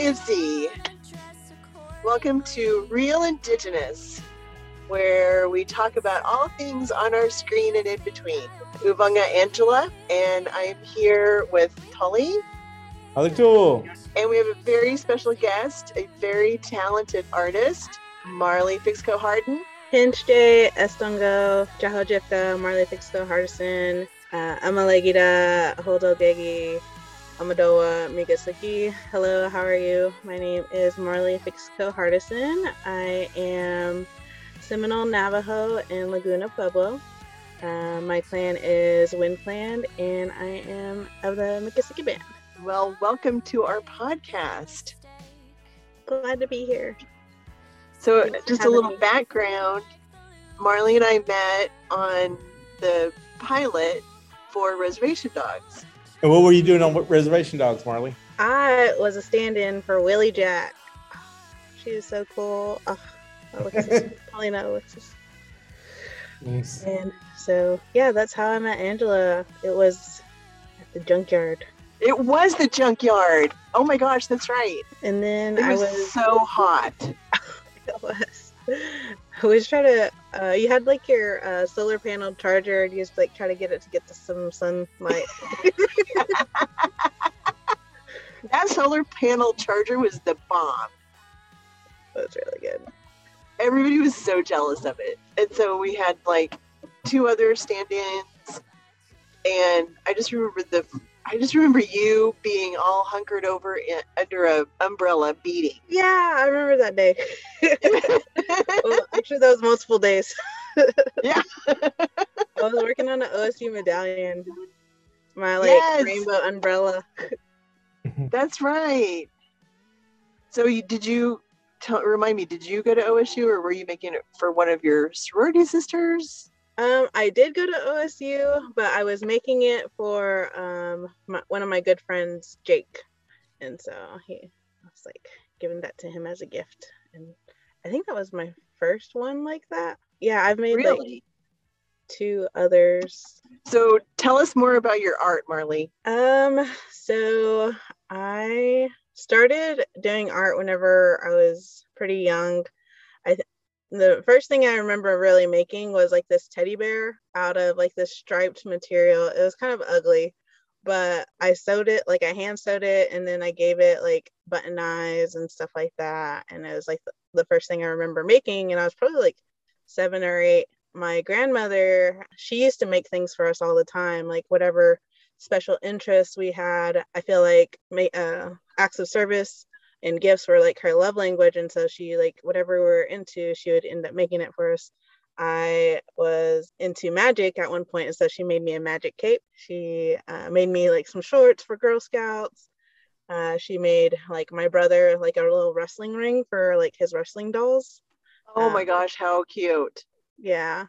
is Z. Welcome to Reel Indigenous, where we talk about all things on our screen and in between. Uvanga Angela, and I'm here with Tully. Halo And we have a very special guest, a very talented artist, Marly Fixico Harden. Pinche, Estongo, Jahojifka, Marly Fixico Hardison, uh, Amalegida, Holdogegi, Amadoa, Migasaki. Hello, how are you? My name is Marly Fixico Hardison. I am Seminole Navajo in Laguna Pueblo. Uh, my clan is Wind Clan, and I am of the Miccosukee Band. Well, welcome to our podcast. Glad to be here. So, Thanks just a little me. background Marly and I met on the pilot for Reservation Dogs. And what were you doing on Reservation Dogs, Marly? I was a stand-in for Willie Jack. She was so cool. Oh, Alexis, probably not Alexis. Nice. And so, yeah, that's how I met Angela. It was at the junkyard, It was the junkyard. Oh my gosh, that's right. and then It I was, was. so hot. It was. Was trying to. Uh, you had like your uh, solar panel charger, and you just like try to get it to get to some sunlight. That solar panel charger was the bomb. That was really good. Everybody was so jealous of it. And so we had like two other stand-ins and I just remember the I just remember you being all hunkered over in, under a umbrella beating. Yeah, I remember that day. well, actually, that was multiple days. Yeah. I was working on an OSU medallion. My like Yes. rainbow umbrella. That's right. So you, did you tell, remind me? Did you go to OSU, or were you making it for one of your sorority sisters? Um, I did go to OSU, but I was making it for um my, one of my good friends, Jake, and so he I was like giving that to him as a gift, and I think that was my first one like that. Yeah, I've made like two others. So tell us more about your art, Marly. Um, so I started doing art whenever I was pretty young. The first thing I remember really making was like this teddy bear out of like this striped material. It was kind of ugly, but I sewed it like I hand sewed it and then I gave it like button eyes and stuff like that. And it was like the, first thing I remember making. And I was probably like seven or eight. My grandmother, she used to make things for us all the time, like whatever special interests we had. I feel like uh, acts of service and gifts were like her love language, and so she like whatever we were into, she would end up making it for us. I was into magic at one point, and so she made me a magic cape. She uh, made me like some shorts for Girl Scouts. Uh, she made like my brother like a little wrestling ring for like his wrestling dolls Oh my Um, gosh, how cute! yeah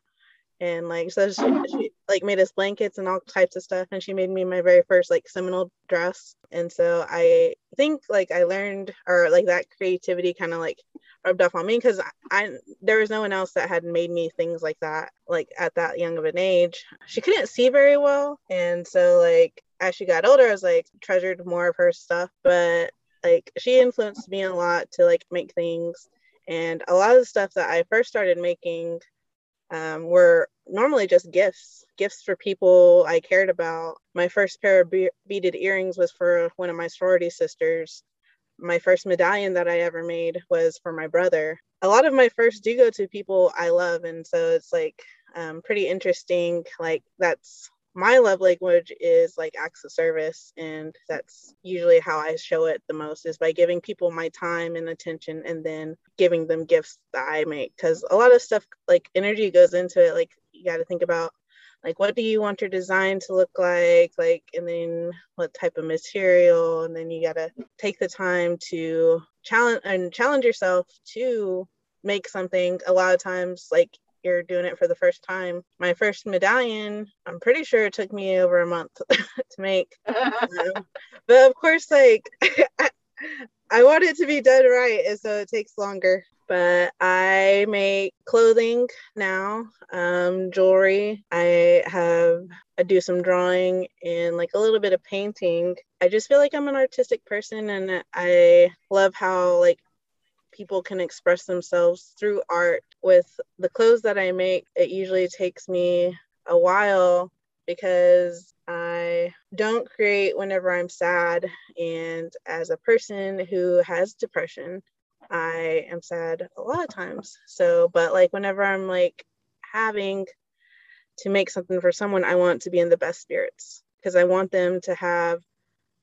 and like so she, oh. she like made us blankets and all types of stuff and she made me my very first like seminole dress and so i think like i learned or like that creativity kind of like rubbed off on me because I, I there was no one else that had made me things like that like at that young of an age. She couldn't see very well and so like as she got older i was like treasured more of her stuff but like she influenced me a lot to like make things and a lot of the stuff that I first started making um, were normally just gifts, gifts for people I cared about. My first pair of be- beaded earrings was for one of my sorority sisters. My first medallion that I ever made was for my brother. A lot of my first do go to people I love, and so it's like um, pretty interesting. Like that's my love language is like acts of service and that's usually how i show it the most is by giving people my time and attention and then giving them gifts that i make because a lot of stuff like energy goes into it like you got to think about like what do you want your design to look like like and then what type of material and then you got to take the time to challenge and challenge yourself to make something. A lot of times like you're doing it for the first time. My first medallion, I'm pretty sure it took me over a month to make. Um, but of course, like I, I want it to be done right, and so it takes longer. but I make clothing now, um, jewelry. I have I do some drawing and like a little bit of painting. I just feel like I'm an artistic person and I love how like people can express themselves through art. With the clothes that I make, it usually takes me a while because I don't create whenever I'm sad. And as a person who has depression, I am sad a lot of times. So, but like whenever I'm like having to make something for someone, I want to be in the best spirits because I want them to have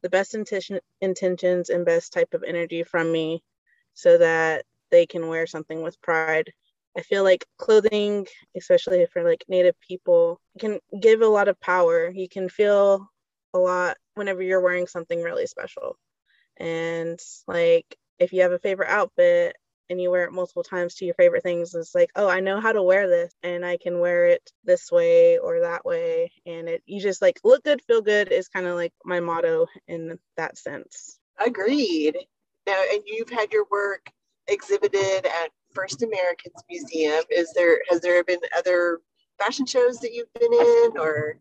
the best intention, intentions and best type of energy from me so that they can wear something with pride. I feel like clothing, especially for like native people, can give a lot of power. You can feel a lot whenever you're wearing something really special. And like if you have a favorite outfit and you wear it multiple times to your favorite things, it's like, oh, I know how to wear this and I can wear it this way or that way. And it you just like look good, feel good is kind of like my motto in that sense. Agreed. Now, and you've had your work exhibited at First Americans Museum. Is there has there been other fashion shows that you've been in, or?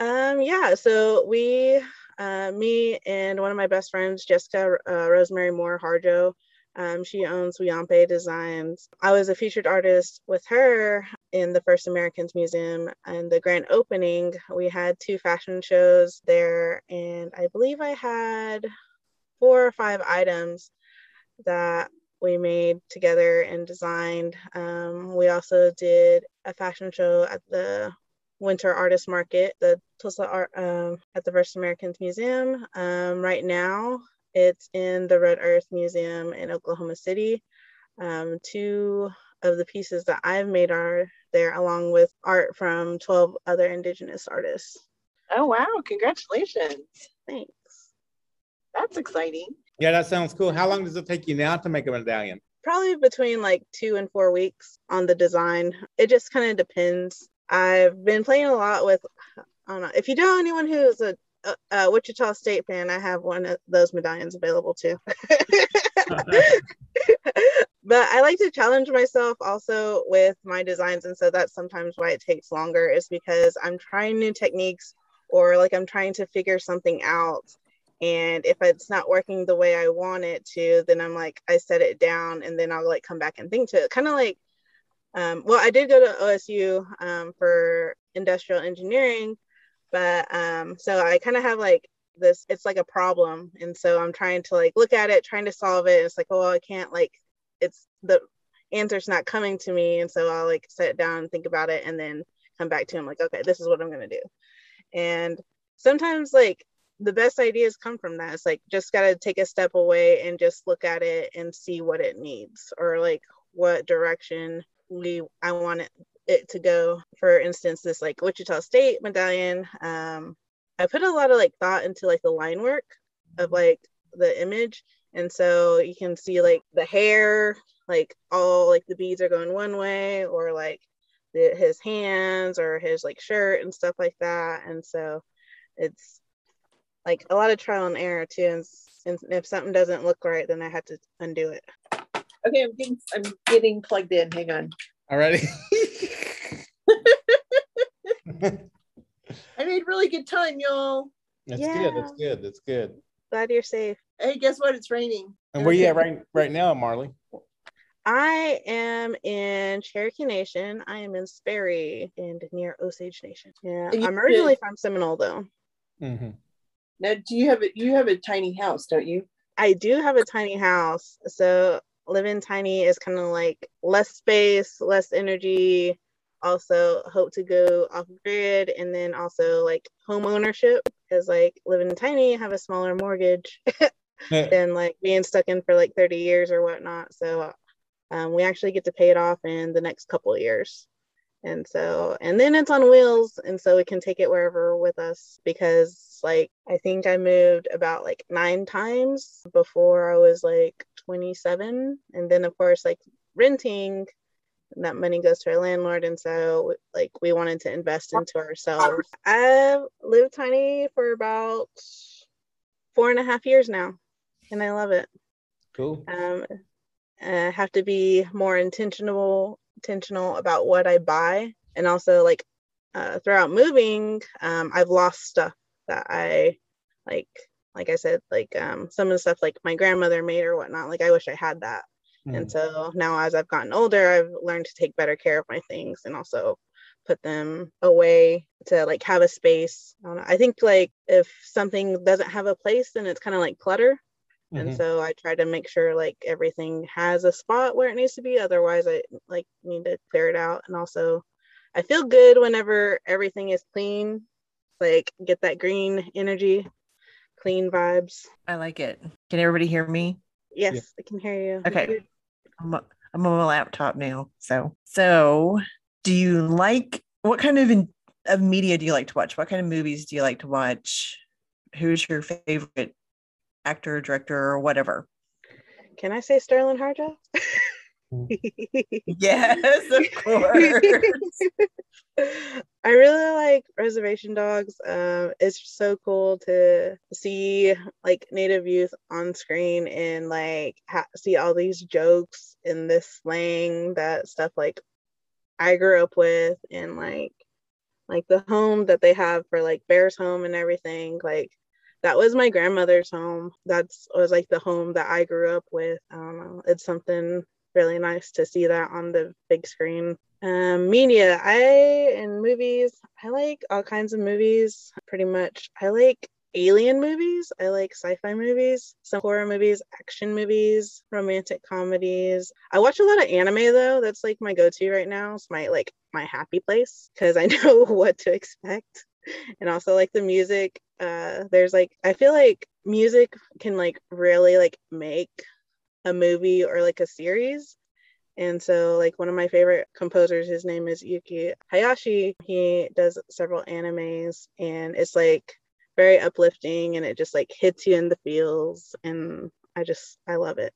Um, yeah. So we, uh, me and one of my best friends, Jessica uh, Rosemary Moore Harjo. Um, she owns Wiampe Designs. I was a featured artist with her in the First Americans Museum and the grand opening. We had two fashion shows there, and I believe I had four or five items that we made together and designed. Um, we also did a fashion show at the Winter Artist Market, the Tulsa Art um, at the First Americans Museum. Um, right now, it's in the Red Earth Museum in Oklahoma City. Um, two of the pieces that I've made are there, along with art from 12 other Indigenous artists. Oh, wow. Congratulations. Thanks. That's exciting. Yeah, that sounds cool. How long does it take you now to make a medallion? Probably between like two and four weeks on the design. It just kind of depends. I've been playing a lot with, I don't know, if you know anyone who's a, a, a Wichita State fan, I have one of those medallions available too. but I like to challenge myself also with my designs. And so that's sometimes why it takes longer, is because I'm trying new techniques or like I'm trying to figure something out and if it's not working the way i want it to then i'm like i set it down and then i'll like come back and think to it. Kind of like um, well i did go to osu um, for industrial engineering but um, so i kind of have like this it's like a problem. And so i'm trying to like look at it trying to solve it. It's like oh i can't like it's the answer's not coming to me. And so i'll like set it down and think about it and then come back to him like okay this is what i'm going to do. And sometimes like the best ideas come from that. It's like just got to take a step away and just look at it and see what it needs or like what direction we I want it, it to go. For instance, this like Wichita State medallion, um, I put a lot of like thought into like the line work of like the image. And so you can see like the hair, like all like the beads are going one way or like the, his hands or his like shirt and stuff like that. And so it's like a lot of trial and error too. And, and if something doesn't look right, then I had to undo it. Okay, I'm getting I'm getting plugged in. Hang on. Alrighty. I made really good time, y'all. That's Yeah. good. That's good. That's good. Glad you're safe. Hey, guess what? It's raining. And where you at right right now, Marly? I am in Cherokee Nation. I am in Sperry and near Osage Nation. Yeah, I'm originally from Seminole though. Mm-hmm. Now, do you have a you have a tiny house, don't you? I do have a tiny house. So living tiny is kind of like less space, less energy. Also, hope to go off grid and then also like home ownership because like living tiny, have a smaller mortgage than like being stuck in for like 30 years or whatnot. So um, we actually get to pay it off in the next couple of years. And so, and then it's on wheels. And so we can take it wherever with us because, like, I think I moved about like nine times before I was like 27. And then, of course, like renting, that money goes to our landlord. And so, like, we wanted to invest into ourselves. I've lived tiny for about four and a half years now, and I love it. Cool. Um, uh, have to be more intentional intentional about what I buy, and also like uh, throughout moving, um, I've lost stuff that I like. Like I said, like um, some of the stuff like my grandmother made or whatnot. Like I wish I had that. Mm. And so now, as I've gotten older, I've learned to take better care of my things and also put them away to like have a space. I, don't know. I think like if something doesn't have a place, then it's kind of like clutter. And Mhm. so I try to make sure like everything has a spot where it needs to be. Otherwise, I like need to clear it out. And also, I feel good whenever everything is clean. Like get that green energy, clean vibes. I like it. Can everybody hear me? Yes, I can hear you. Okay. I'm, I'm on my laptop now. So, so do you like what kind of in, of media do you like to watch? What kind of movies do you like to watch? Who's your favorite actor, director, or whatever? Can I say Sterlin Harjo? Yes, of course. I really like Reservation Dogs. Um, it's so cool to see like Native youth on screen and like ha- see all these jokes in this slang that stuff like I grew up with and like like the home that they have for like Bear's home and everything. Like that was my grandmother's home. That's was like the home that I grew up with. It's something really nice to see that on the big screen. Um, media, I in movies, I like all kinds of movies. Pretty much, I like alien movies. I like sci-fi movies, some horror movies, action movies, romantic comedies. I watch a lot of anime though. That's like my go-to right now. It's my like my happy place because I know what to expect. And also like the music. Uh, there's like I feel like music can like really like make a movie or like a series. And so, like, one of my favorite composers, his name is Yuki Hayashi. He does several animes, and it's like very uplifting and it just like hits you in the feels. And I just, I love it.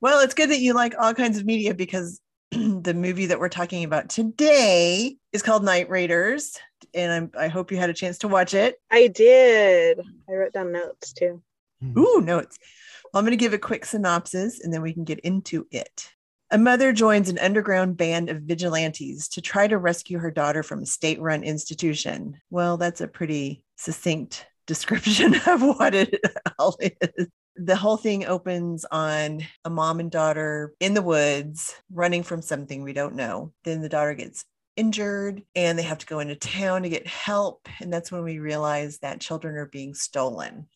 Well, it's good that you like all kinds of media because the movie that we're talking about today is called Night Raiders, and I'm, I hope you had a chance to watch it. I did. I wrote down notes too. Hmm. Ooh, notes. Well, I'm going to give a quick synopsis and then we can get into it. A mother joins an underground band of vigilantes to try to rescue her daughter from a state run institution. Well, that's a pretty succinct description of what it all is. The whole thing opens on a mom and daughter in the woods running from something we don't know. Then the daughter gets injured and they have to go into town to get help. And that's when we realize that children are being stolen.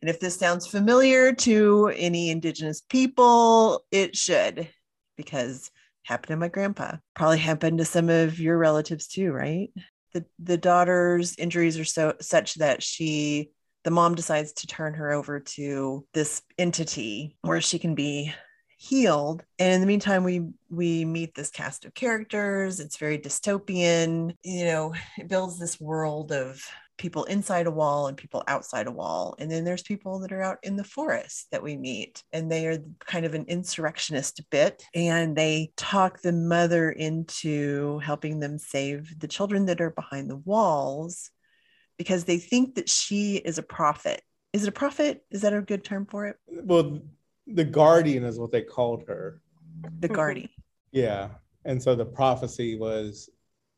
And if this sounds familiar to any Indigenous people, it should, because happened to my grandpa. Probably happened to some of your relatives too, right? The the daughter's injuries are so such that she, the mom decides to turn her over to this entity where she can be healed. And in the meantime, we we meet this cast of characters. It's very dystopian. You know, it builds this world of people inside a wall and people outside a wall. And then there's people that are out in the forest that we meet, and they are kind of an insurrectionist bit. And they talk the mother into helping them save the children that are behind the walls because they think that she is a prophet. Is it a prophet? Is that a good term for it? Well, the guardian is what they called her. The guardian. Yeah, and so the prophecy was,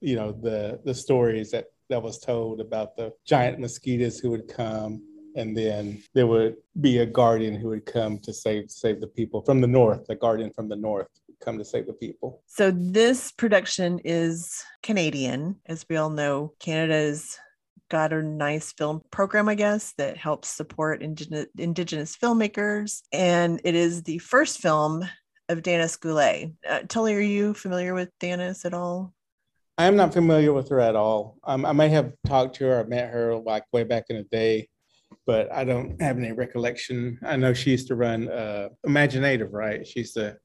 you know, the the stories that that was told about the giant mosquitoes who would come, and then there would be a guardian who would come to save save the people from the north. The guardian from the north would come to save the people. So this production is Canadian. As we all know, Canada's got a nice film program, I guess, that helps support indigenous, indigenous filmmakers. And it is the first film of Danis Goulet. Uh, Tully, are you familiar with Danis at all? I am not familiar with her at all. Um, I may have talked to her, or met her like way back in the day, but I don't have any recollection. I know she used to run uh, imagineNATIVE, right? She used to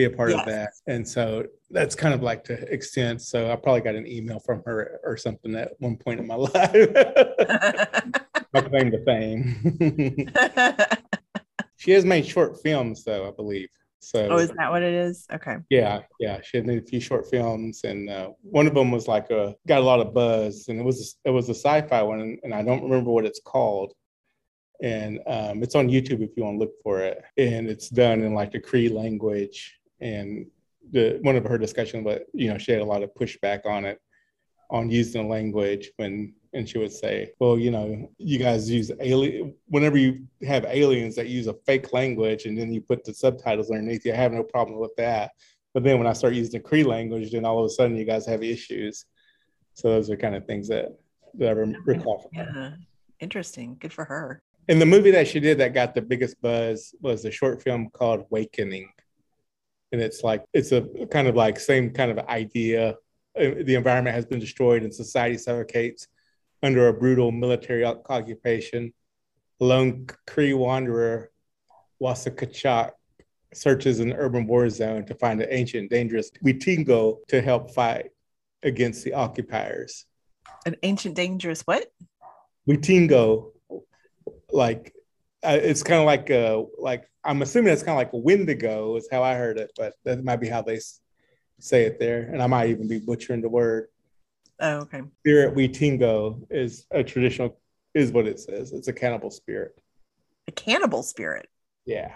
be a part Yes. of that, and so that's kind of like to extent. So I probably got an email from her or something at one point in my life. my claim to fame. she has made short films, though I believe. So oh, is that what it is? Okay. yeah, yeah, she had made a few short films, and uh, one of them was like a got a lot of buzz, and it was it was a sci-fi one, and I don't remember what it's called. and um, it's on YouTube if you want to look for it. And it's done in like the Cree language. And the one of her discussions, but you know, she had a lot of pushback on it, on using the language when, and she would say, well, you know, you guys use alien. Whenever you have aliens that use a fake language, and then you put the subtitles underneath, you have no problem with that. But then when I start using the Cree language, then all of a sudden you guys have issues. So those are kind of things that that I recall from her. Yeah. Interesting. Good for her. And the movie that she did that got the biggest buzz was a short film called Wakening. And it's like, it's a kind of like same kind of idea. Uh, The environment has been destroyed and society suffocates under a brutal military occupation. Lone Cree wanderer, Wasakachak, searches an urban war zone to find an ancient, dangerous Witingo to help fight against the occupiers. An ancient dangerous what? Witingo, like uh, it's kind of like uh like I'm assuming it's kind of like a Wendigo is how I heard it, but that might be how they s- say it there, and I might even be butchering the word. Oh, okay. Spirit Witingo is a traditional is what it says. It's a cannibal spirit. A cannibal spirit. Yeah.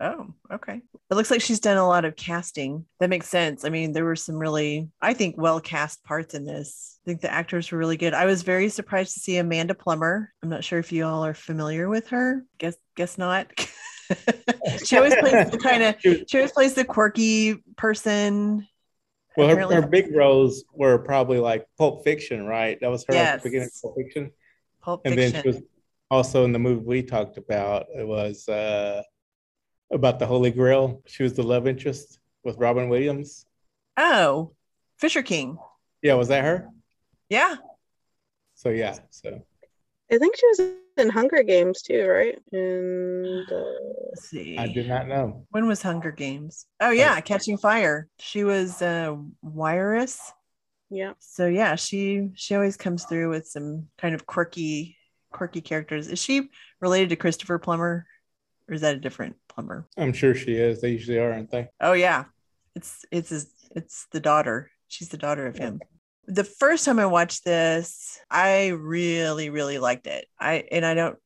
Oh, okay. It looks like she's done a lot of casting. That makes sense. I mean, there were some really, I think, well cast parts in this. I think the actors were really good. I was very surprised to see Amanda Plummer. I'm not sure if you all are familiar with her. Guess guess not. she always plays the kind of she always plays the quirky person. Well, her, her big roles were probably like Pulp Fiction, right? That was her at the beginning of Yes. Pulp Fiction. Pulp and Fiction. then she was also in the movie we talked about. It was uh, about the Holy Grail. She was the love interest with Robin Williams. oh, Fisher King. Yeah, was that her? Yeah. So yeah, so I think she was in Hunger Games too, right? And uh, Let's see. I did not know. When was Hunger Games? Oh yeah, Catching Fire. She was uh Wiress. yeah, So yeah, she she always comes through with some kind of quirky quirky characters. Is she related to Christopher Plummer, or is that a different Plummer? I'm sure she is. They usually are, aren't they? Oh yeah, it's it's his, it's the daughter. She's the daughter of him. The first time I watched this, I really really liked it. I and I don't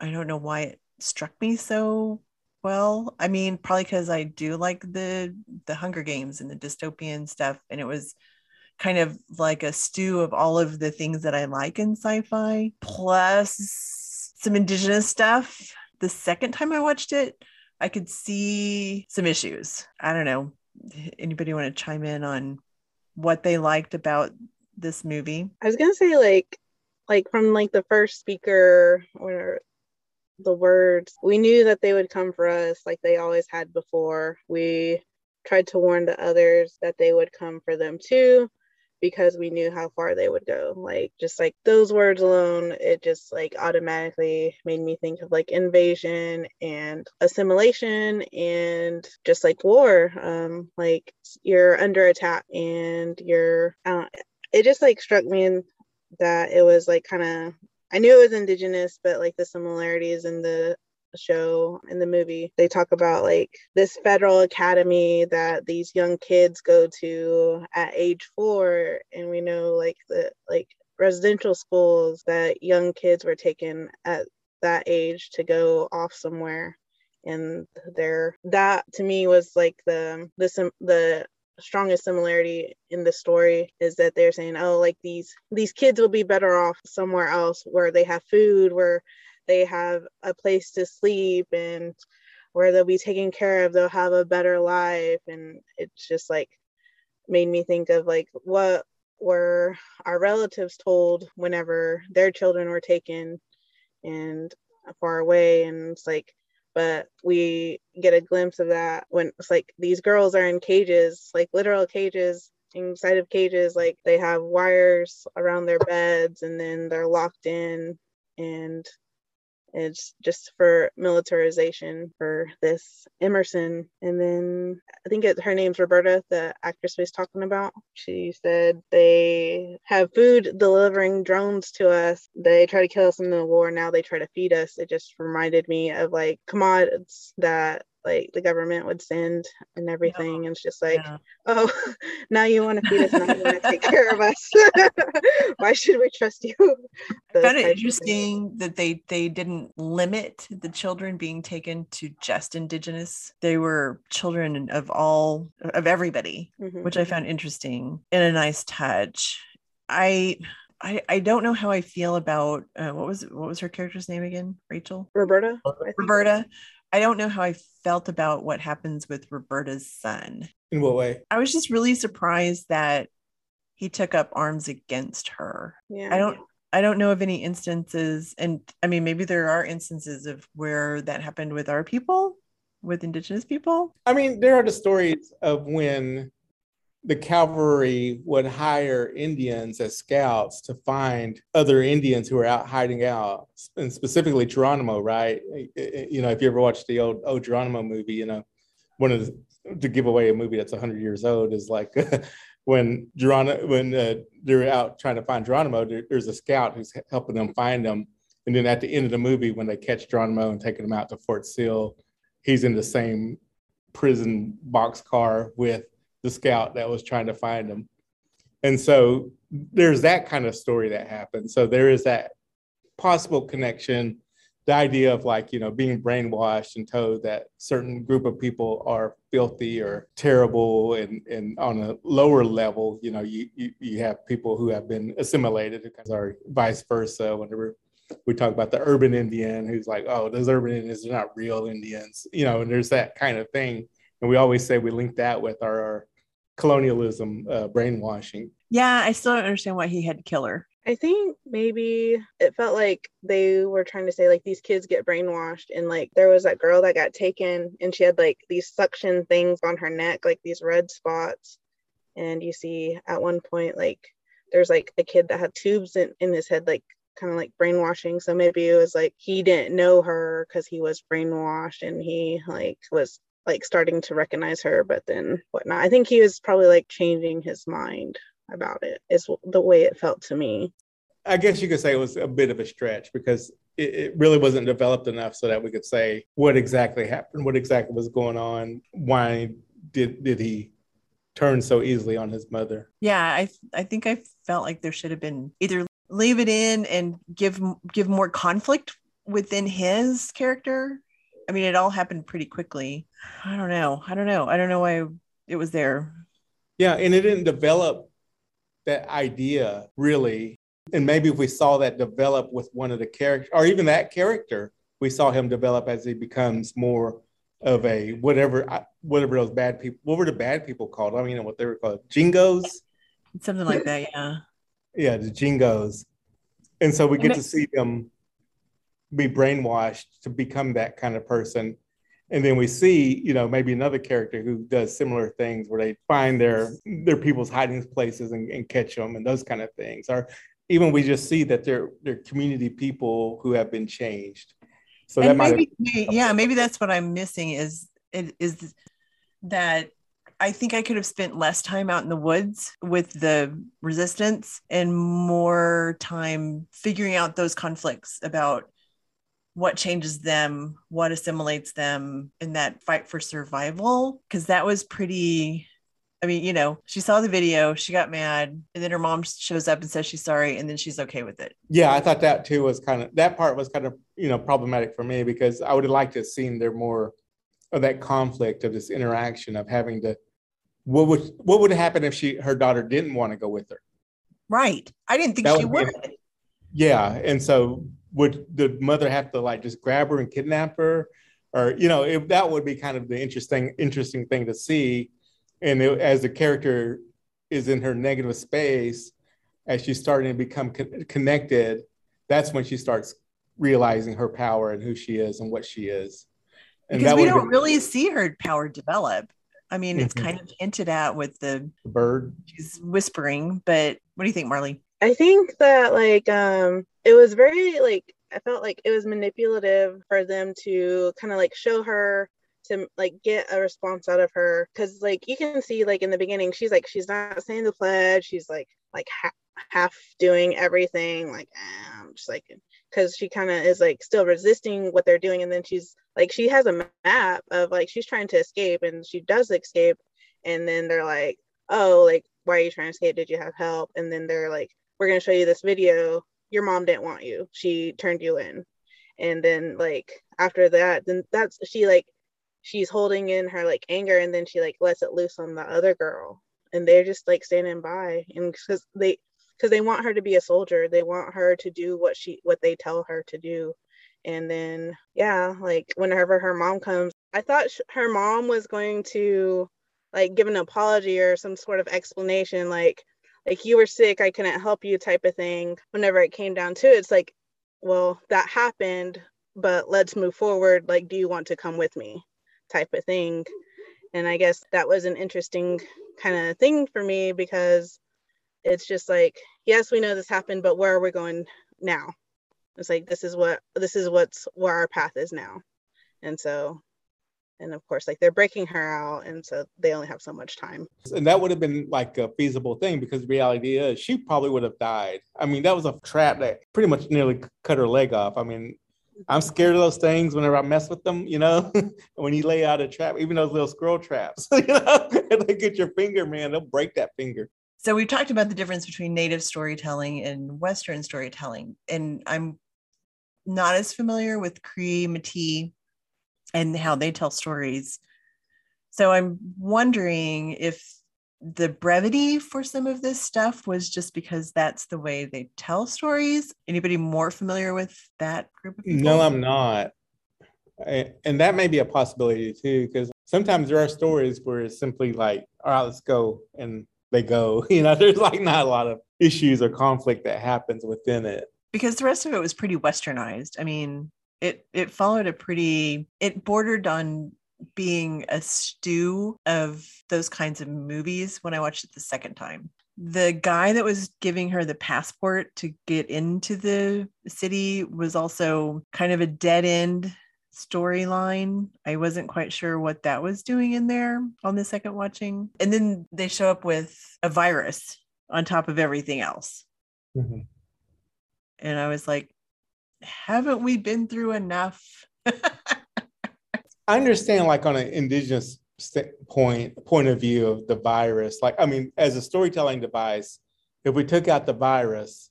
I don't know why it struck me so well. I mean, probably because I do like the the Hunger Games and the dystopian stuff, and it was kind of like a stew of all of the things that I like in sci-fi, plus some indigenous stuff. The second time I watched it, I could see some issues. I don't know. Anybody want to chime in on what they liked about this movie? I was gonna say like, like from like the first speaker or the words, we knew that they would come for us, like they always had before. We tried to warn the others that they would come for them too because we knew how far they would go. Like just like those words alone it just like automatically made me think of like invasion and assimilation and just like war. Um like you're under attack and you're uh, it just like struck me that it was like kind of i knew it was indigenous but like the similarities in the show in the movie they talk about like this federal academy that these young kids go to at age four and we know like the like residential schools that young kids were taken at that age to go off somewhere. And there that to me was like the the the strongest similarity in the story is that they're saying oh like these these kids will be better off somewhere else where they have food where they have a place to sleep and where they'll be taken care of they'll have a better life. And it's just like made me think of like what were our relatives told whenever their children were taken and far away. And it's like but we get a glimpse of that when it's like these girls are in cages like literal cages inside of cages like they have wires around their beds and then they're locked in. And it's just for militarization for this Emerson. And then I think it, her name's Roberta, the actress we was talking about. She said they have food delivering drones to us. They try to kill us in the war. Now they try to feed us. It just reminded me of like commodities that like the government would send and everything. And it's just like, Yeah. oh, now you want to feed us, now you want to take care of us. Why should we trust you? I found it interesting that they they didn't limit the children being taken to just indigenous. They were children of all of everybody, Mhm. which I found interesting and a nice touch. I I, I don't know how I feel about uh, what was what was her character's name again? Rachel Roberta. Roberta. I don't know how I felt about what happens with Roberta's son. In what way? I was just really surprised that he took up arms against her. Yeah. I don't I don't know of any instances and I mean maybe there are instances of where that happened with our people, with indigenous people. I mean, there are the stories of when the cavalry would hire Indians as scouts to find other Indians who were out hiding out, and specifically Geronimo, right? You know, if you ever watched the old, old Geronimo movie, you know, one of the, to give away a movie that's 100 years old is like when Geronimo, when uh, they're out trying to find Geronimo, there, there's a scout who's helping them find him. And then at the end of the movie, when they catch Geronimo and taking him out to Fort Sill, he's in the same prison boxcar with the scout that was trying to find him. And so there's that kind of story that happened. So there is that possible connection. The idea of like, you know, being brainwashed and told that certain group of people are filthy or terrible and, and on a lower level, you know, you, you, you have people who have been assimilated or vice versa. Whenever we talk about the urban Indian who's like, oh, those urban Indians are not real Indians, you know, and there's that kind of thing. And we always say we link that with our, our colonialism uh, brainwashing. Yeah, I still don't understand why he had to kill her. I think maybe it felt like they were trying to say like these kids get brainwashed and like there was that girl that got taken and she had like these suction things on her neck like these red spots and you see at one point like there's like a kid that had tubes in, in his head like kind of like brainwashing so maybe it was like he didn't know her because he was brainwashed and he like was like starting to recognize her but then whatnot i think he was probably like changing his mind about it is the way it felt to me I guess you could say it was a bit of a stretch because it, it, really wasn't developed enough so that we could say what exactly happened, what exactly was going on, why did did he turn so easily on his mother? Yeah, I I think I felt like there should have been either leave it in and give give more conflict within his character. I mean, it all happened pretty quickly. I don't know. I don't know. I don't know why it was there. Yeah, and it didn't develop that idea really. And maybe if we saw that develop with one of the characters, or even that character, we saw him develop as he becomes more of a whatever, whatever those bad people. What were the bad people called? I mean, what they were called, jingos, something like that. Yeah. Yeah, the jingos, and so we get to see them be brainwashed to become that kind of person. And then we see you know maybe another character who does similar things where they find their their people's hiding places and, and catch them and those kind of things. Or even we just see that they're they're community people who have been changed. So and that might maybe, maybe, yeah maybe that's what i'm missing is it is that I think I could have spent less time out in the woods with the resistance and more time figuring out those conflicts about what changes them, what assimilates them in that fight for survival. Cause that was pretty, I mean, you know, she saw the video, she got mad, and then her mom shows up and says she's sorry, and then she's okay with it. Yeah, I thought that too was kind of that part was kind of, you know, problematic for me because I would have liked to have seen there more of that conflict of this interaction of having to what would what would happen if she her daughter didn't want to go with her? Right. I didn't think That she would be- Yeah, and so would the mother have to like just grab her and kidnap her, or you know, if that would be kind of the interesting interesting thing to see, and it, as the character is in her negative space, as she's starting to become con- connected, that's when she starts realizing her power and who she is and what she is. And because we don't been really see her power develop. I mean, it's Mhm. kind of hinted at with the bird. she's whispering, but what do you think, Marly? I think that like um it was very like I felt like it was manipulative for them to kind of like show her to like get a response out of her. Because like you can see like in the beginning she's like she's not saying the pledge. She's like like ha- half doing everything like eh, I'm just like because she kind of is like still resisting what they're doing. And then she's like she has a map of like she's trying to escape and she does escape. And then they're like oh like why are you trying to escape? Did you have help? And then they're like we're going to show you this video. Your mom didn't want you. She turned you in. And then like after that then that's she like she's holding in her like anger and then she like lets it loose on the other girl. And they're just like standing by. And because they because they want her to be a soldier. They want her to do what she what they tell her to do. And then yeah like whenever her mom comes i thought sh- her mom was going to like give an apology or some sort of explanation like like you were sick i couldn't help you type of thing. Whenever it came down to it it's like well that happened but let's move forward. Like do you want to come with me? Type of thing. And i guess that was an interesting kind of thing for me because it's just like yes we know this happened but where are we going now? It's like this is what this is what's where our path is now. And so and of course like they're breaking her out and so they only have so much time. And that would have been like a feasible thing because the reality is she probably would have died. I mean that was a trap that pretty much nearly cut her leg off. I mean i'm scared of those things whenever i mess with them you know? When you lay out a trap even those little squirrel traps you know? If they get your finger man they'll break that finger. So we've talked about the difference between native storytelling and western storytelling and i'm not as familiar with cree métis and how they tell stories. So I'm wondering if the brevity for some of this stuff was just because that's the way they tell stories. Anybody more familiar with that group of people? No, I'm not. and that may be a possibility too, because sometimes there are stories where it's simply like, all right, let's go. And they go. You know, there's like not a lot of issues or conflict that happens within it. Because the rest of it was pretty westernized. I mean, it it followed a pretty it bordered on being a stew of those kinds of movies when I watched it the second time. The guy that was giving her the passport to get into the city was also kind of a dead end storyline. I wasn't quite sure what that was doing in there on the second watching. And then they show up with a virus on top of everything else. Mm-hmm. And I was like, haven't we been through enough? I understand, like on an indigenous point point of view of the virus. Like, I mean, as a storytelling device, if we took out the virus,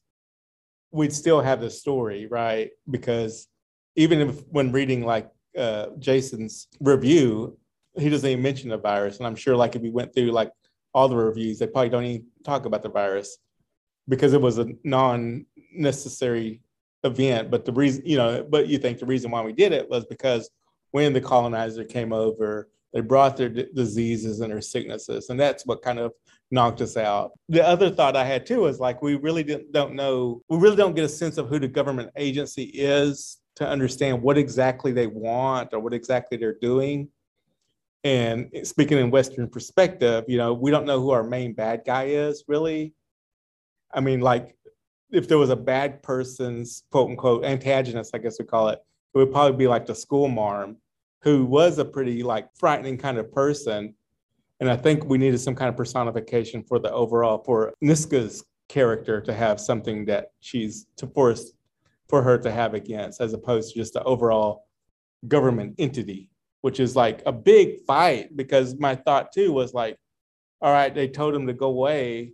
we'd still have the story, right? Because even if when reading like uh, Jason's review, he doesn't even mention the virus, and I'm sure like if we went through like all the reviews, they probably don't even talk about the virus because it was a non-necessary event. But the reason, you know, but you think the reason why we did it was because when the colonizer came over, they brought their d- diseases and their sicknesses, and that's what kind of knocked us out. The other thought I had too was like we really don't know, we really don't get a sense of who the government agency is to understand what exactly they want or what exactly they're doing. And speaking in Western perspective, you know, we don't know who our main bad guy is really. I mean, like if there was a bad person's quote unquote antagonist, I guess we call it, it would probably be like the school marm, who was a pretty like frightening kind of person. And I think we needed some kind of personification for the overall for Niska's character to have something that she's to force for her to have against, as opposed to just the overall government entity, which is like a big fight. Because my thought too was like, all right, they told him to go away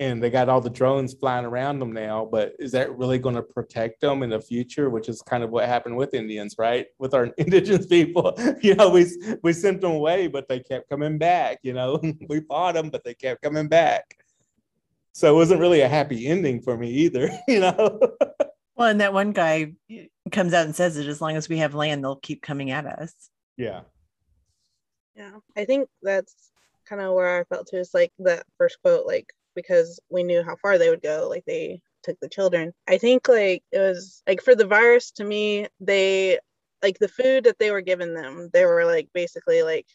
and they got all the drones flying around them now but is that really going to protect them in the future which is kind of what happened with indians right? With our indigenous people. You know we we sent them away but they kept coming back you know? We fought them but they kept coming back. So it wasn't really a happy ending for me either you know? Well and that one guy comes out and says that as long as we have land they'll keep coming at us. Yeah. Yeah i think that's kind of where i felt too. Is like that first quote like because we knew how far they would go. Like they took the children. I think like it was like for the virus to me, they like the food that they were giving them, they were like basically like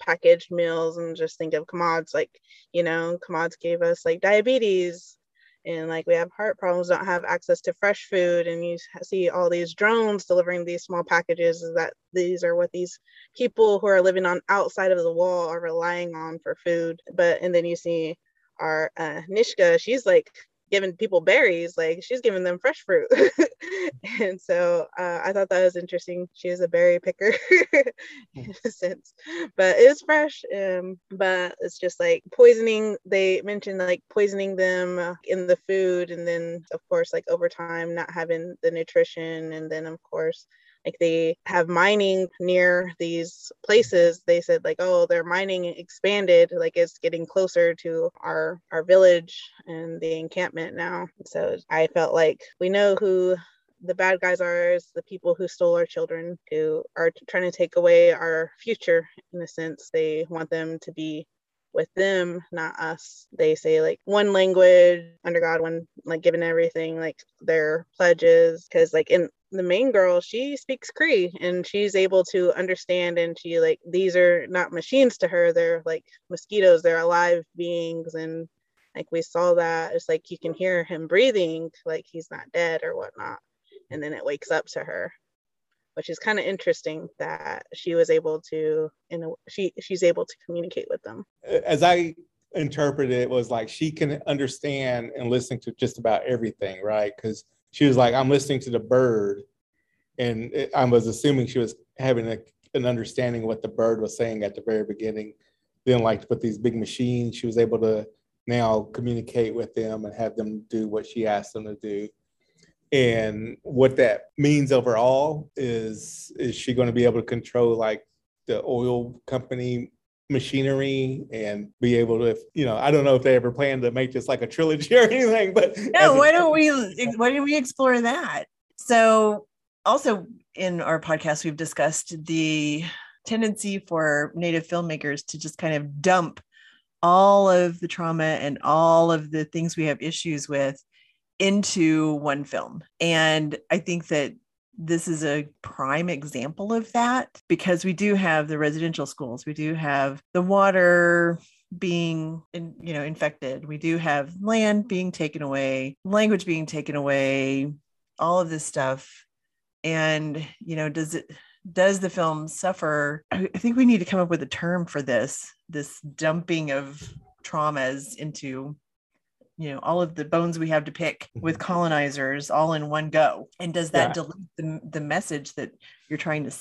packaged meals and just think of commods like, you know, commods gave us like diabetes and like we have heart problems, don't have access to fresh food. And you see all these drones delivering these small packages that these are what these people who are living on outside of the wall are relying on for food. But and then you see our uh, Nishka, she's like giving people berries like she's giving them fresh fruit. And so uh, i thought that was interesting. She is a berry picker in a sense. But it was fresh um, but it's just like poisoning. They mentioned like poisoning them in the food and then of course like over time not having the nutrition. And then of course like they have mining near these places. They said like oh their mining expanded like it's getting closer to our our village and the encampment now. So i felt like we know who the bad guys are. Is the people who stole our children who are trying to take away our future in a sense. They want them to be with them, not us. They say like one language under God, one like given everything, like their pledges. Cause like in the main girl, she speaks Cree and she's able to understand and she like these are not machines to her, they're like mosquitoes, they're alive beings. And like we saw that. It's like you can hear him breathing like he's not dead or whatnot. And then it wakes up to her which is kind of interesting that she was able to you know she she's able to communicate with them. As i interpreted it was like she can understand and listen to just about everything right? Because she was like i'm listening to the bird and it, i was assuming she was having a, an understanding what the bird was saying at the very beginning. Then like with these big machines she was able to now communicate with them and have them do what she asked them to do and what that means overall is is she going to be able to control like the oil company machinery and be able to you know i don't know if they ever plan to make this like a trilogy or anything but no why don't we why don't we explore that? So also in our podcast we've discussed the tendency for native filmmakers to just kind of dump all of the trauma and all of the things we have issues with into one film. And I think that this is a prime example of that because we do have the residential schools, we do have the water being in, you know infected. We do have land being taken away language being taken away all of this stuff. And you know does it does the film suffer? I think we need to come up with a term for this this dumping of traumas into you know all of the bones we have to pick with colonizers all in one go. And does that yeah. delete the, the message that you're trying to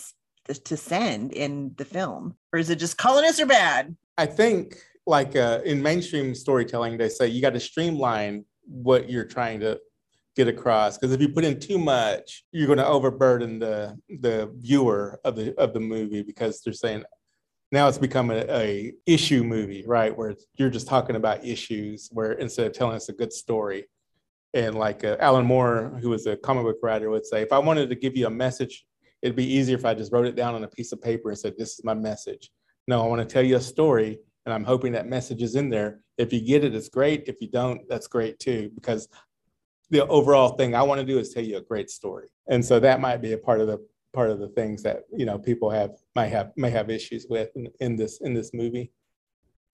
to send in the film? Or is it just colonists are bad? I think like uh, in mainstream storytelling they say you got to streamline what you're trying to get across. Because if you put in too much you're going to overburden the the viewer of the of the movie because they're saying now it's become a, a issue movie, right? Where you're just talking about issues, where instead of telling us a good story, and like uh, Alan Moore, who was a comic book writer, would say, if I wanted to give you a message, it'd be easier if I just wrote it down on a piece of paper and said, "This is my message." No, I want to tell you a story, and I'm hoping that message is in there. If you get it, it's great. If you don't, that's great too, because the overall thing I want to do is tell you a great story. And so that might be a part of the part of the things that you know people have might have may have issues with in, in this in this movie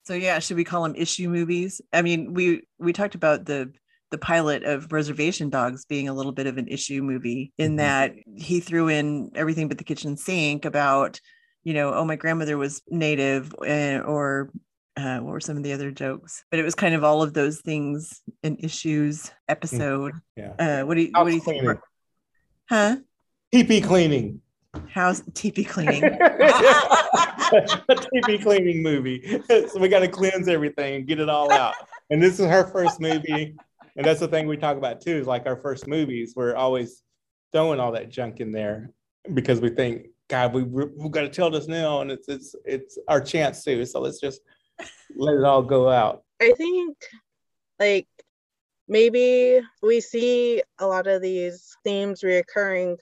so yeah should we call them issue movies i mean we we talked about the the pilot of reservation dogs being a little bit of an issue movie in mm-hmm. that he threw in everything but the kitchen sink about you know oh my grandmother was native uh, or uh, what were some of the other jokes? But it was kind of all of those things and issues episode. Yeah. Uh, what do you what do you think? Huh? TP cleaning. How's TP cleaning? TP cleaning movie. so we got to cleanse everything and get it all out. And this is her first movie. And that's the thing we talk about too, is like our first movies, we're always throwing all that junk in there because we think, God, we we've got to tell this now, and it's it's it's our chance too. So let's just let it all go out. I think like maybe we see a lot of these themes reoccurring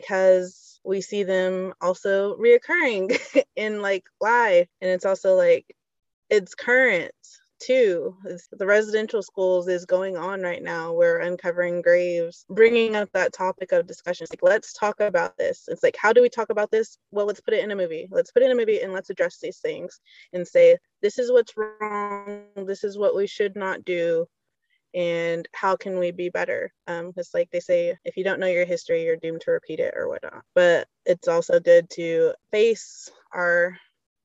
because we see them also reoccurring in like life. And it's also like it's current too. The residential schools is going on right now. We're uncovering graves. Bringing up that topic of discussion like let's talk about this. It's like how do we talk about this? Well let's put it in a movie. Let's put it in a movie and let's address these things and say this is what's wrong. This is what we should not do and how can we be better um it's like they say if you don't know your history you're doomed to repeat it or whatnot but it's also good to face our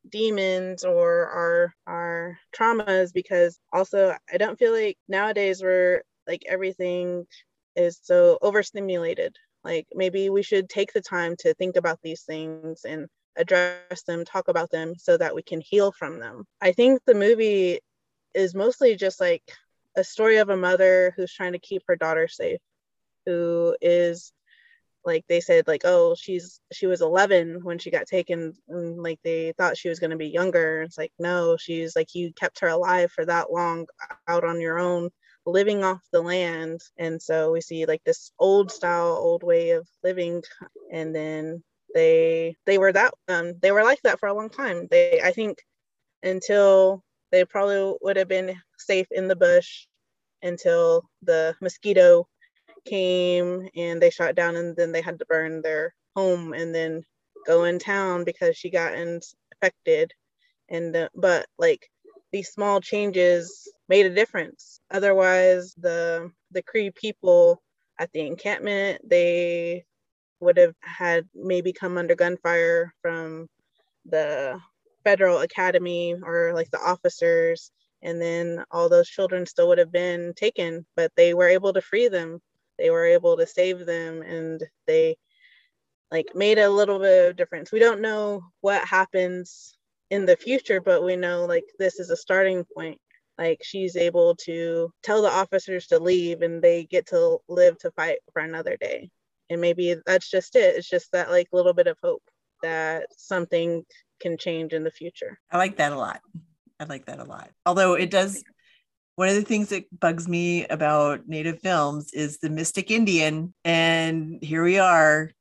demons or our our traumas because also I don't feel like nowadays we're like everything is so overstimulated. Like maybe we should take the time to think about these things and address them, talk about them so that we can heal from them. I think the movie is mostly just like a story of a mother who's trying to keep her daughter safe, who is like they said like oh she's she was 11 when she got taken and like they thought she was going to be younger. It's like no she's like you kept her alive for that long out on your own living off the land. And so we see like this old style old way of living and then they they were that um they were like that for a long time. They i think until they probably would have been safe in the bush until the mosquito came and they shot down and then they had to burn their home and then go in town because she got infected. And uh, but like these small changes made a difference. Otherwise the the cree people at the encampment they would have had maybe come under gunfire from the federal academy or like the officers and then all those children still would have been taken but they were able to free them. They were able to save them and they like made a little bit of difference. We don't know what happens in the future but we know like this is a starting point. Like she's able to tell the officers to leave and they get to live to fight for another day. And maybe that's just it. It's just that like little bit of hope that something can change in the future. I like that a lot. I like that a lot. Although it does one of the things that bugs me about native films is the mystic indian and here we are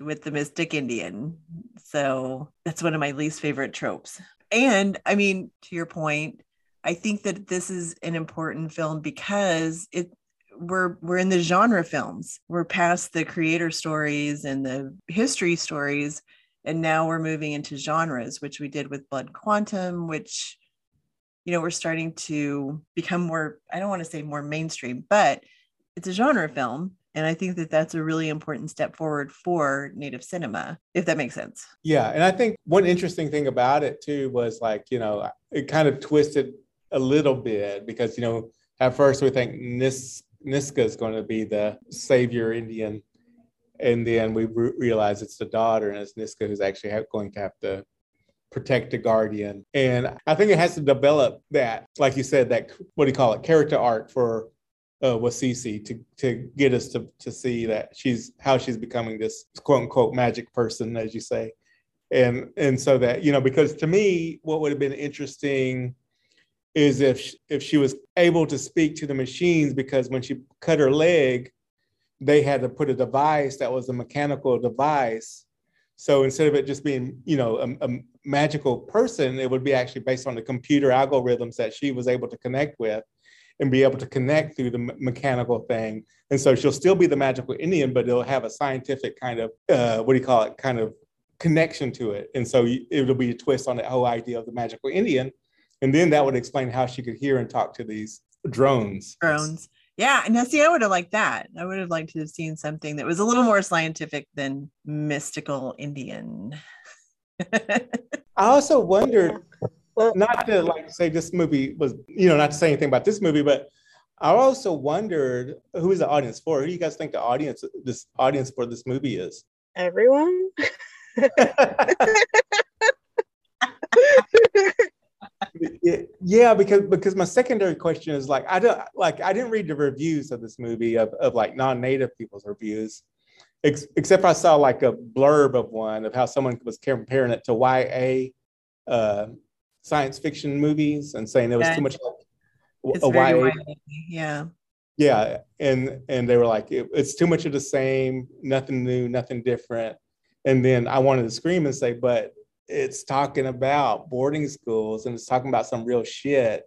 with the mystic indian. So that's one of my least favorite tropes. And i mean to your point i think that this is an important film because it we're we're in the genre films. We're past the creator stories and the history stories and now we're moving into genres which we did with blood quantum which you know, we're starting to become more, I don't want to say more mainstream, but it's a genre film. And I think that that's a really important step forward for Native cinema, if that makes sense. Yeah. And I think one interesting thing about it too was like, you know, it kind of twisted a little bit because, you know, at first we think Nis- Niska is going to be the savior Indian. And then we re- realize it's the daughter and it's Niska who's actually going to have to protect the guardian. And I think it has to develop that, like you said, that what do you call it, character arc for uh, Waseese to to get us to to see that she's how she's becoming this quote unquote magic person, as you say, and and so that you know because to me what would have been interesting is if if she was able to speak to the machines because when she cut her leg they had to put a device that was a mechanical device so instead of it just being, you know, a, a, magical person, it would be actually based on the computer algorithms that she was able to connect with and be able to connect through the mechanical thing. And so she'll still be the magical Indian, but it'll have a scientific kind of, uh, what do you call it, kind of connection to it. And so it'll be a twist on the whole idea of the magical Indian. And then that would explain how she could hear and talk to these drones. Drones. Yeah, and see, I would have liked that. I would have liked to have seen something that was a little more scientific than mystical Indian. I also wondered, not to like say this movie was, you know, not to say anything about this movie, but I also wondered who is the audience for? Who do you guys think the audience, this audience for this movie is? Everyone. yeah, because because my secondary question is like I don't like I didn't read the reviews of this movie of, of like non-native people's reviews, ex- except I saw like a blurb of one of how someone was comparing it to YA uh, science fiction movies and saying it was too much like a YA. Yeah. Yeah, and and they were like it, it's too much of the same, nothing new, nothing different. And then I wanted to scream and say, but it's talking about boarding schools and it's talking about some real shit.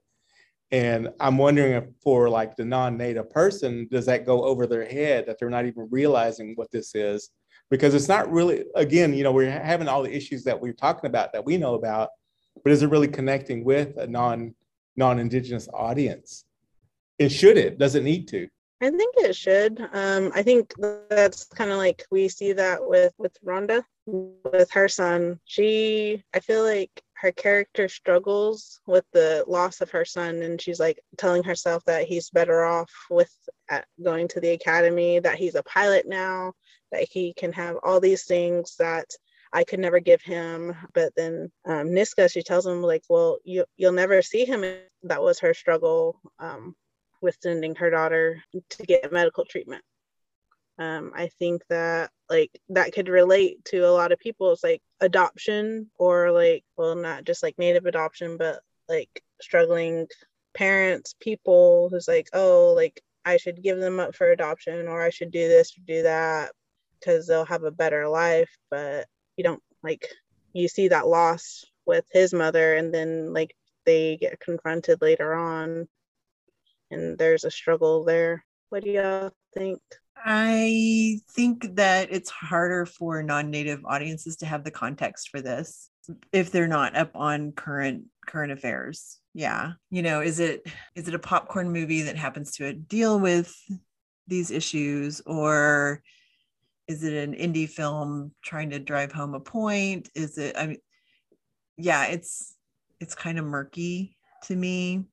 And I'm wondering if for like the non-native person, does that go over their head that they're not even realizing what this is? Because it's not really, again, you know, we're having all the issues that we're talking about that we know about, but is it really connecting with a non non-indigenous audience? And should it? Does it need to? I think it should. Um, I think that's kind of like we see that with with Rhonda, with her son. She, I feel like her character struggles with the loss of her son and she's like telling herself that he's better off with going to the academy that he's a pilot now that he can have all these things that I could never give him. But then um, Niska, she tells him like, well, you you'll never see him. That was her struggle um, with sending her daughter to get medical treatment. Um, I think that like that could relate to a lot of people. It's like adoption or like, well, not just like native adoption, but like struggling parents, people who's like, oh, like I should give them up for adoption or I should do this or do that because they'll have a better life. But you don't like you see that loss with his mother and then like they get confronted later on and there's a struggle there. What do y'all think? I think that it's harder for non-native audiences to have the context for this if they're not up on current current affairs. Yeah you know is it is it a popcorn movie that happens to deal with these issues or is it an indie film trying to drive home a point? Is it i mean yeah it's it's kind of murky to me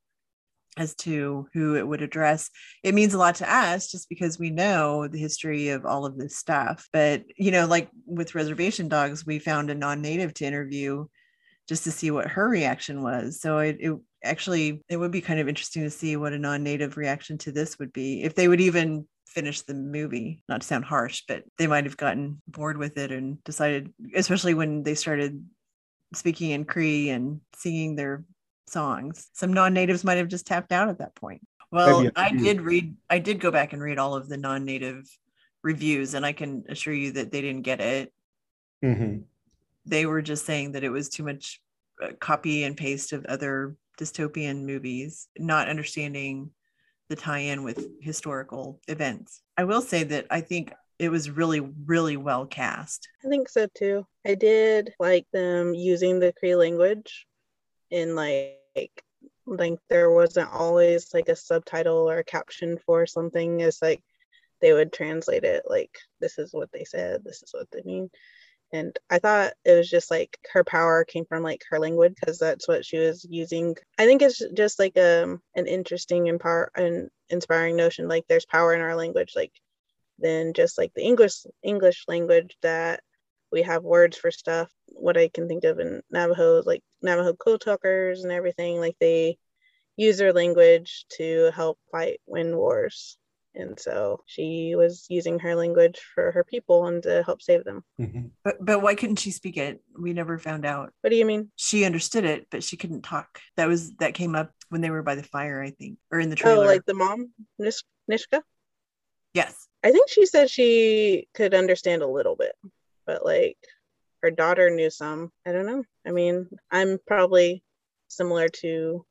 as to who it would address. It means a lot to us just because we know the history of all of this stuff. But you know like with reservation dogs we found a non-native to interview just to see what her reaction was. So it, it actually it would be kind of interesting to see what a non-native reaction to this would be. If they would even finish the movie. Not to sound harsh, but they might have gotten bored with it and decided, especially when they started speaking in Cree and singing their songs. Some non-natives might have just tapped out at that point. Well, I did read, I did go back and read all of the non-native reviews, and I can assure you that they didn't get it. Mm-hmm. They were just saying that it was too much uh, copy and paste of other dystopian movies, not understanding the tie in with historical events. I will say that I think it was really, really well cast. I think so too. I did like them using the Cree language in like like there wasn't always like a subtitle or a caption for something. It's like they would translate it like this is what they said, this is what they mean. And i thought it was just like her power came from like her language because that's what she was using. I think it's just like um an interesting and power and inspiring notion like there's power in our language like then just like the english english language that we have words for stuff. What i can think of in navajo like navajo code talkers and everything like they use their language to help fight win wars. And so she was using her language for her people and to help save them. Mm-hmm. but but why couldn't she speak it? We never found out. What do you mean? She understood it but she couldn't talk. That was that came up when they were by the fire i think or in the trailer. oh like the mom Nish- nishka? Yes. I think she said she could understand a little bit but like her daughter knew some i don't know i mean i'm probably similar to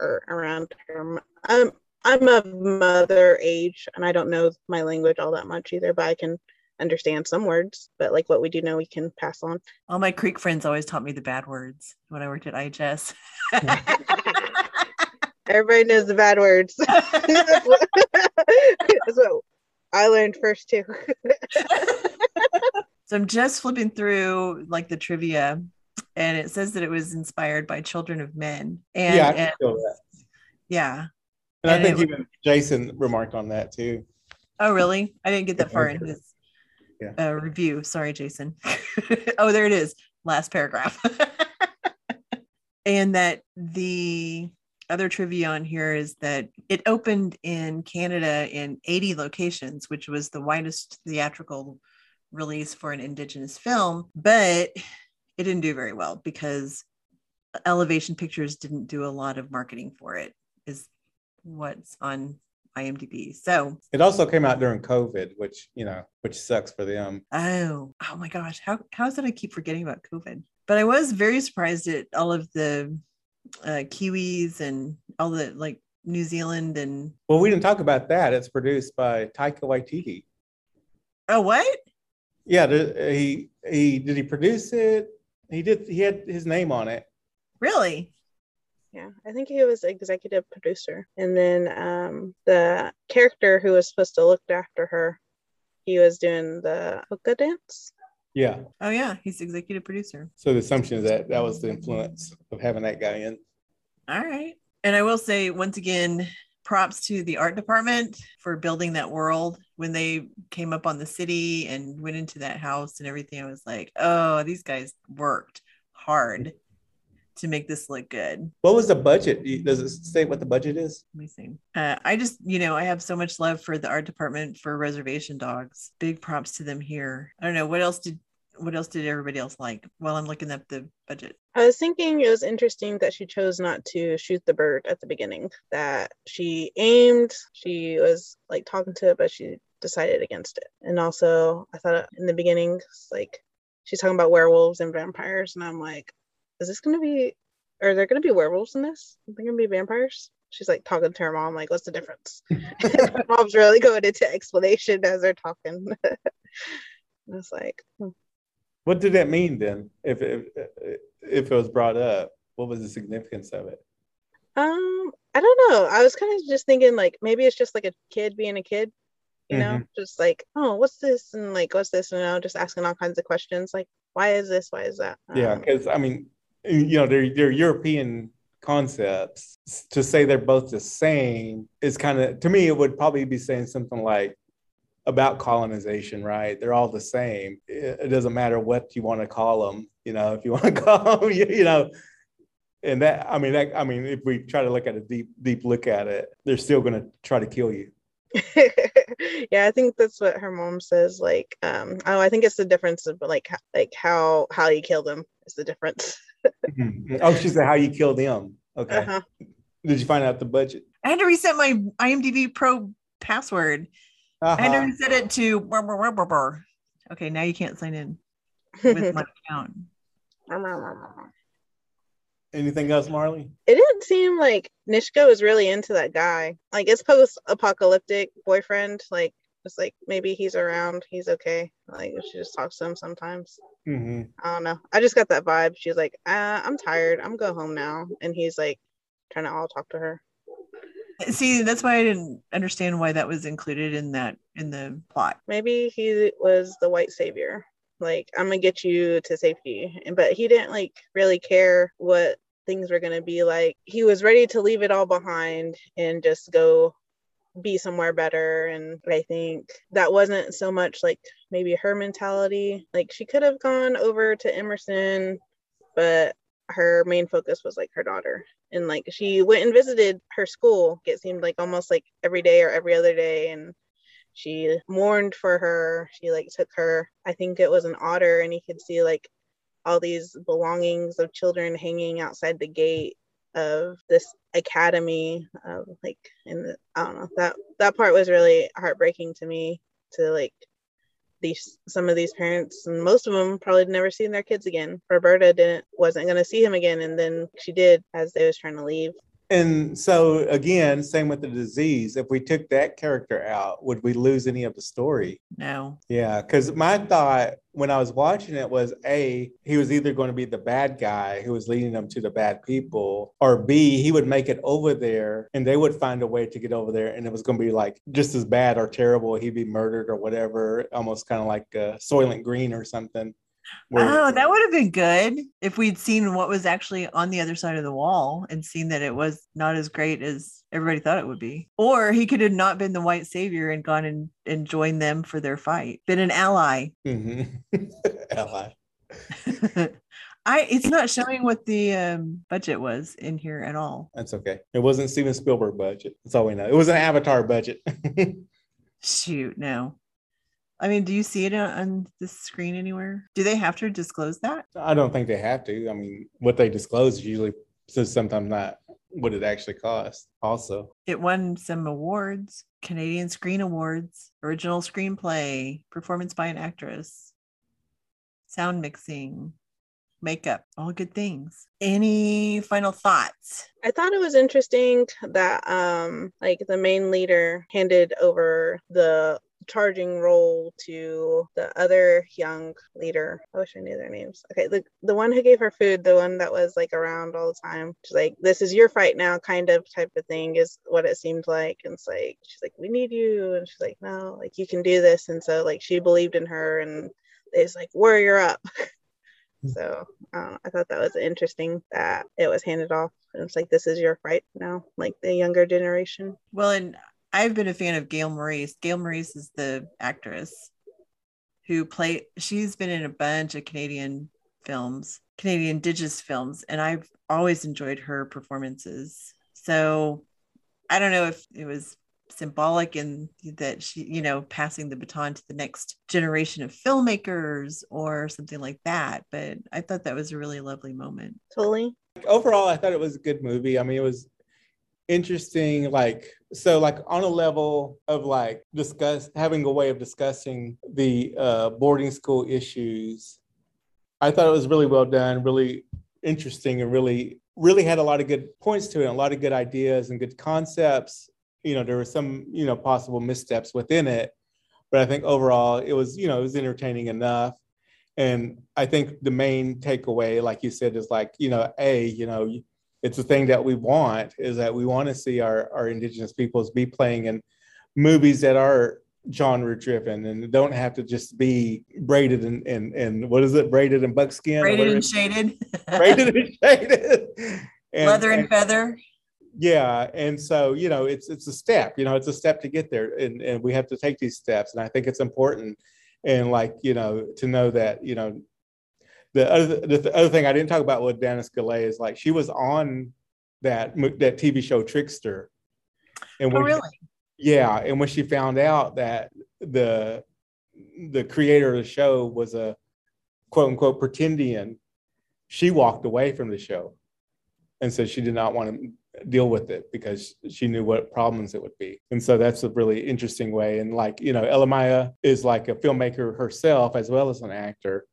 or around her um I'm a mother age and I don't know my language all that much either, but I can understand some words. But like what we do know, we can pass on. All my Creek friends always taught me the bad words when I worked at IHS. Everybody knows the bad words. That's what I learned first too. so I'm just flipping through like the trivia and it says that it was inspired by Children of Men. And, yeah, and, yeah. And, I think even Jason remarked on that too. Oh, really? I didn't get that far in his yeah. uh, review. Sorry, Jason. oh, there it is. Last paragraph. and that the other trivia on here is that it opened in Canada in 80 locations, which was the widest theatrical release for an Indigenous film, but it didn't do very well because Elevation Pictures didn't do a lot of marketing for it, is what's on IMDb. So it also came out during COVID, which you know, which sucks for them. Oh, oh my gosh, how how is that I keep forgetting about COVID? But I was very surprised at all of the uh, Kiwis and all the like New Zealand and. Well, we didn't talk about that. It's produced by Taika Waititi. Oh, what? Yeah, he he did he produce it? He did. He had his name on it. Really? Yeah, I think he was executive producer. And then um, the character who was supposed to look after her, he was doing the haka dance. Yeah. Oh yeah, he's executive producer. So the assumption is that that was the influence of having that guy in. All right. And I will say once again, props to the art department for building that world. When they came up on the city and went into that house and everything, I was like, oh, these guys worked hard to make this look good. What was the budget? Does it say what the budget is? Let me see. Uh, I just, you know, I have so much love for the art department for Reservation Dogs. Big props to them here. I don't know what else did what else did everybody else like while I'm looking up the budget? I was thinking it was interesting that she chose not to shoot the bird at the beginning, that she aimed, she was like talking to it, but she decided against it. And also, I thought in the beginning, like she's talking about werewolves and vampires, and I'm like, is this going to be, are there going to be werewolves in this? Are there going to be vampires? She's like talking to her mom, like, what's the difference? Mom's really going into explanation as they're talking. I was like, hmm. What did that mean then? If if if it was brought up, what was the significance of it? Um, I don't know. I was kind of just thinking like maybe it's just like a kid being a kid, you know, Mhm. just like oh, what's this and like what's this, you know, just asking all kinds of questions like why is this, why is that? Yeah, Um, because I mean, you know, they're they're European concepts. To say they're both the same is kind of to me. It would probably be saying something like about colonization, right? They're all the same. It, it doesn't matter what you want to call them. You know, if you want to call them, you, you know. And that, I mean, that, I mean, if we try to look at a deep, deep look at it, they're still going to try to kill you. yeah, I think that's what her mom says. Like, um, oh, I think it's the difference of like like how how you kill them is the difference. Mhm. Oh, she said how you kill them. Okay. Uh-huh. Did you find out the budget? I had to reset my IMDb Pro password. I had to Uh-huh. reset it to. brr, brr, brr, brr, brr. Okay, now you can't sign in with my account. Anything else, Marly? it didn't seem like Nishka was really into that guy. Like it's post-apocalyptic boyfriend. Like it's like maybe he's around, he's okay. Like she just talks to him sometimes. hmm I don't know. I just got that vibe. She's like, uh, I'm tired. I'm going home now, and he's like trying to all talk to her. See, that's why I didn't understand why that was included in that in the plot. Maybe he was the white savior. Like I'm gonna get you to safety, but he didn't like really care what things were gonna be like. He was ready to leave it all behind and just go be somewhere better. And i think that wasn't so much like maybe her mentality. Like she could have gone over to emerson but her main focus was like her daughter. And like she went and visited her school it seemed like almost like every day or every other day. And she mourned for her she like took her i think it was an otter and you could see like all these belongings of children hanging outside the gate of this academy um, like and i don't know that that part was really heartbreaking to me to like these some of these parents and most of them probably never seen their kids again. Roberta didn't wasn't going to see him again and then she did as they was trying to leave And so again, same with the disease. If we took that character out, would we lose any of the story? No. Yeah, because my thought when I was watching it was A, he was either going to be the bad guy who was leading them to the bad people, or B, he would make it over there and they would find a way to get over there and it was going to be like just as bad or terrible. He'd be murdered or whatever, almost kind of like uh, Soylent Green or something. Oh, that would have been good if we'd seen what was actually on the other side of the wall and seen that it was not as great as everybody thought it would be. Or he could have not been the white savior and gone and, and joined them for their fight, been an ally. Mhm. Ally. I it's not showing what the um, budget was in here at all. That's okay. It wasn't Steven Spielberg budget. That's all we know. It was an Avatar budget. Shoot, no. I mean, do you see it on, on the screen anywhere? Do they have to disclose that? I don't think they have to. I mean, what they disclose is usually says sometimes not what it actually costs. Also, It won some awards, Canadian Screen Awards, original screenplay, performance by an actress, sound mixing, makeup, all good things. Any final thoughts? I thought it was interesting that um like the main leader handed over the charging role to the other young leader. I wish I knew their names. Okay, the the one who gave her food, the one that was like around all the time. She's like, This is your fight now, kind of type of thing is what it seemed like. And it's like she's like, We need you. And she's like, No, like you can do this. And so like she believed in her and it's like warrior up. so uh, I thought that was interesting that it was handed off. And it's like this is your fight now, like the younger generation. Well, and I've been a fan of Gail Maurice. Gail Maurice is the actress who play. She's been in a bunch of Canadian films, Canadian Indigenous films, and I've always enjoyed her performances. So I don't know if it was symbolic in that she, you know, passing the baton to the next generation of filmmakers or something like that. But I thought that was a really lovely moment. Totally. Overall, I thought it was a good movie. I mean, it was interesting like so like on a level of like discuss having a way of discussing the uh, boarding school issues i thought it was really well done really interesting and really really had a lot of good points to it a lot of good ideas and good concepts. You know there were some you know possible missteps within it but i think overall it was you know it was entertaining enough. And i think the main takeaway like you said is like you know a you know it's the thing that we want is that we want to see our, our indigenous peoples be playing in movies that are genre driven and don't have to just be braided and and, and what is it? Braided and buckskin braided and shaded. Braided and shaded. And, leather and, and, feather. Yeah and so you know it's it's a step you know it's a step to get there and, and we have to take these steps and i think it's important and like you know to know that you know the other the other thing I didn't talk about with Danis Goulet is like she was on that that TV show Trickster. And oh, when oh, really? Yeah, and when she found out that the the creator of the show was a quote unquote pretendian, she walked away from the show and said she did not want to deal with it because she knew what problems it would be. And so that's a really interesting way. And like, you know, Elle-Máijá is like a filmmaker herself as well as an actor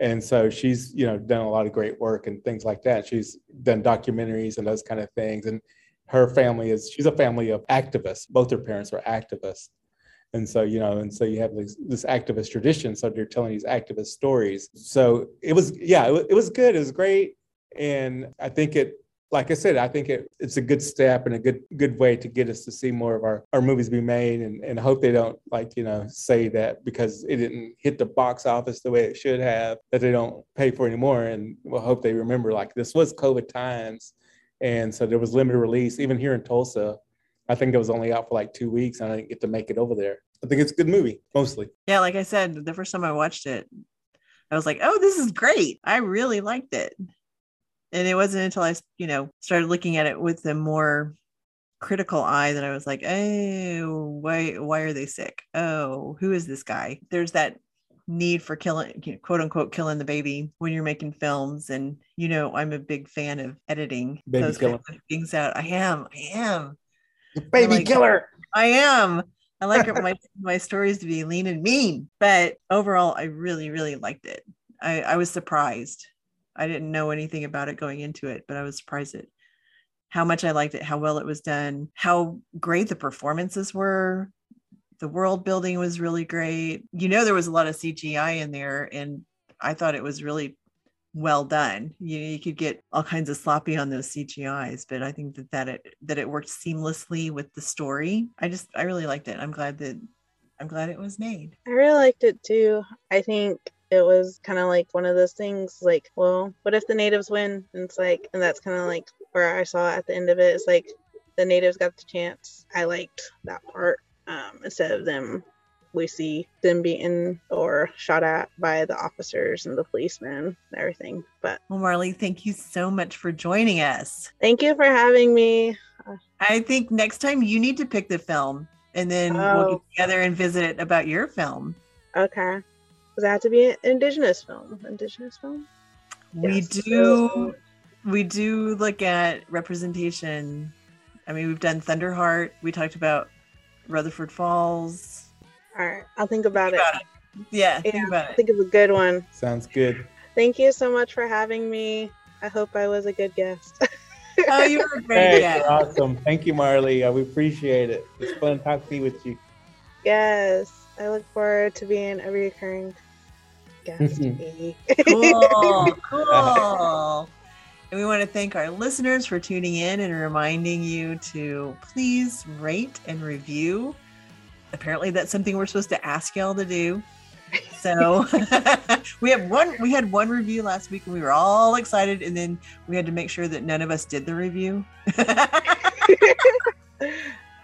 and so she's you know done a lot of great work and things like that. She's done documentaries and those kind of things. And her family is she's a family of activists. Both her parents were activists. And so you know and so you have this, this activist tradition. So they're telling these activist stories. So it was yeah it, it was good. It was great. And i think it like I said, I think it, it's a good step and a good good way to get us to see more of our, our movies be made and, and hope they don't like, you know, say that because it didn't hit the box office the way it should have, that they don't pay for anymore. And we'll hope they remember like this was COVID times. And so there was limited release, even here in Tulsa. I think it was only out for like two weeks and I didn't get to make it over there. I think it's a good movie, mostly. Yeah, like I said, the first time I watched it, I was like, oh, this is great. I really liked it and it wasn't until I, you know, started looking at it with a more critical eye that I was like, oh, why, why are they sick? Oh, who is this guy? There's that need for killing, quote unquote, killing the baby when you're making films. And, you know, I'm a big fan of editing baby those killer. Kind of things out. I am, I am. The baby like, killer. I am. I like my, my stories to be lean and mean, but overall, I really, really liked it. I, I was surprised I didn't know anything about it going into it, but I was surprised at how much I liked it, how well it was done, how great the performances were. The world building was really great. You know, there was a lot of CGI in there, and I thought it was really well done. You know, you could get all kinds of sloppy on those CGIs, but I think that that it that it worked seamlessly with the story. I just I really liked it. I'm glad that I'm glad it was made. I really liked it too. I think it was kind of like one of those things like well what if the natives win? And it's like and that's kind of like where i saw at the end of it. It's like the natives got the chance. I liked that part um, instead of them we see them beaten or shot at by the officers and the policemen and everything but well marly thank you so much for joining us. Thank you for having me. I think next time you need to pick the film and then oh. we'll get together and visit it about your film. Okay does that have to be an indigenous film? Indigenous film? We yes. do we do look at representation. I mean, we've done Thunderheart. We talked about Rutherford Falls. All right, I'll think about, think it. about it. Yeah, yeah, think about it. I think it's a good one. Sounds good. Thank you so much for having me. I hope I was a good guest. oh, you were great. Hey, awesome. Thank you, Marly. Uh, we appreciate it. It's fun talking with you. Yes, I look forward to being a recurring guest. Mm-hmm. cool, cool. And we want to thank our listeners for tuning in and reminding you to please rate and review. Apparently, that's something we're supposed to ask y'all to do. So we have one we had one review last week and we were all excited and then we had to make sure that none of us did the review.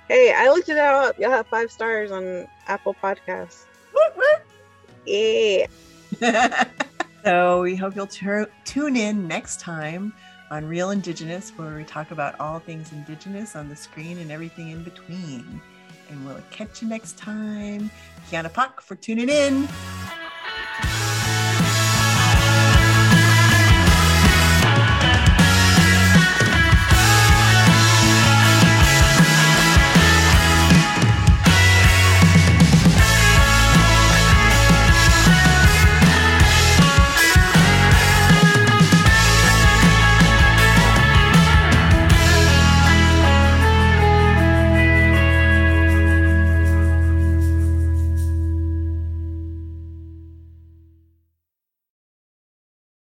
hey, I looked it up. Y'all have five stars on Apple Podcasts. Yeah. so we hope you'll tu- tune in next time on Reel Indigenous, where we talk about all things Indigenous on the screen and everything in between. And we'll catch you next time. Kiana Puck for tuning in.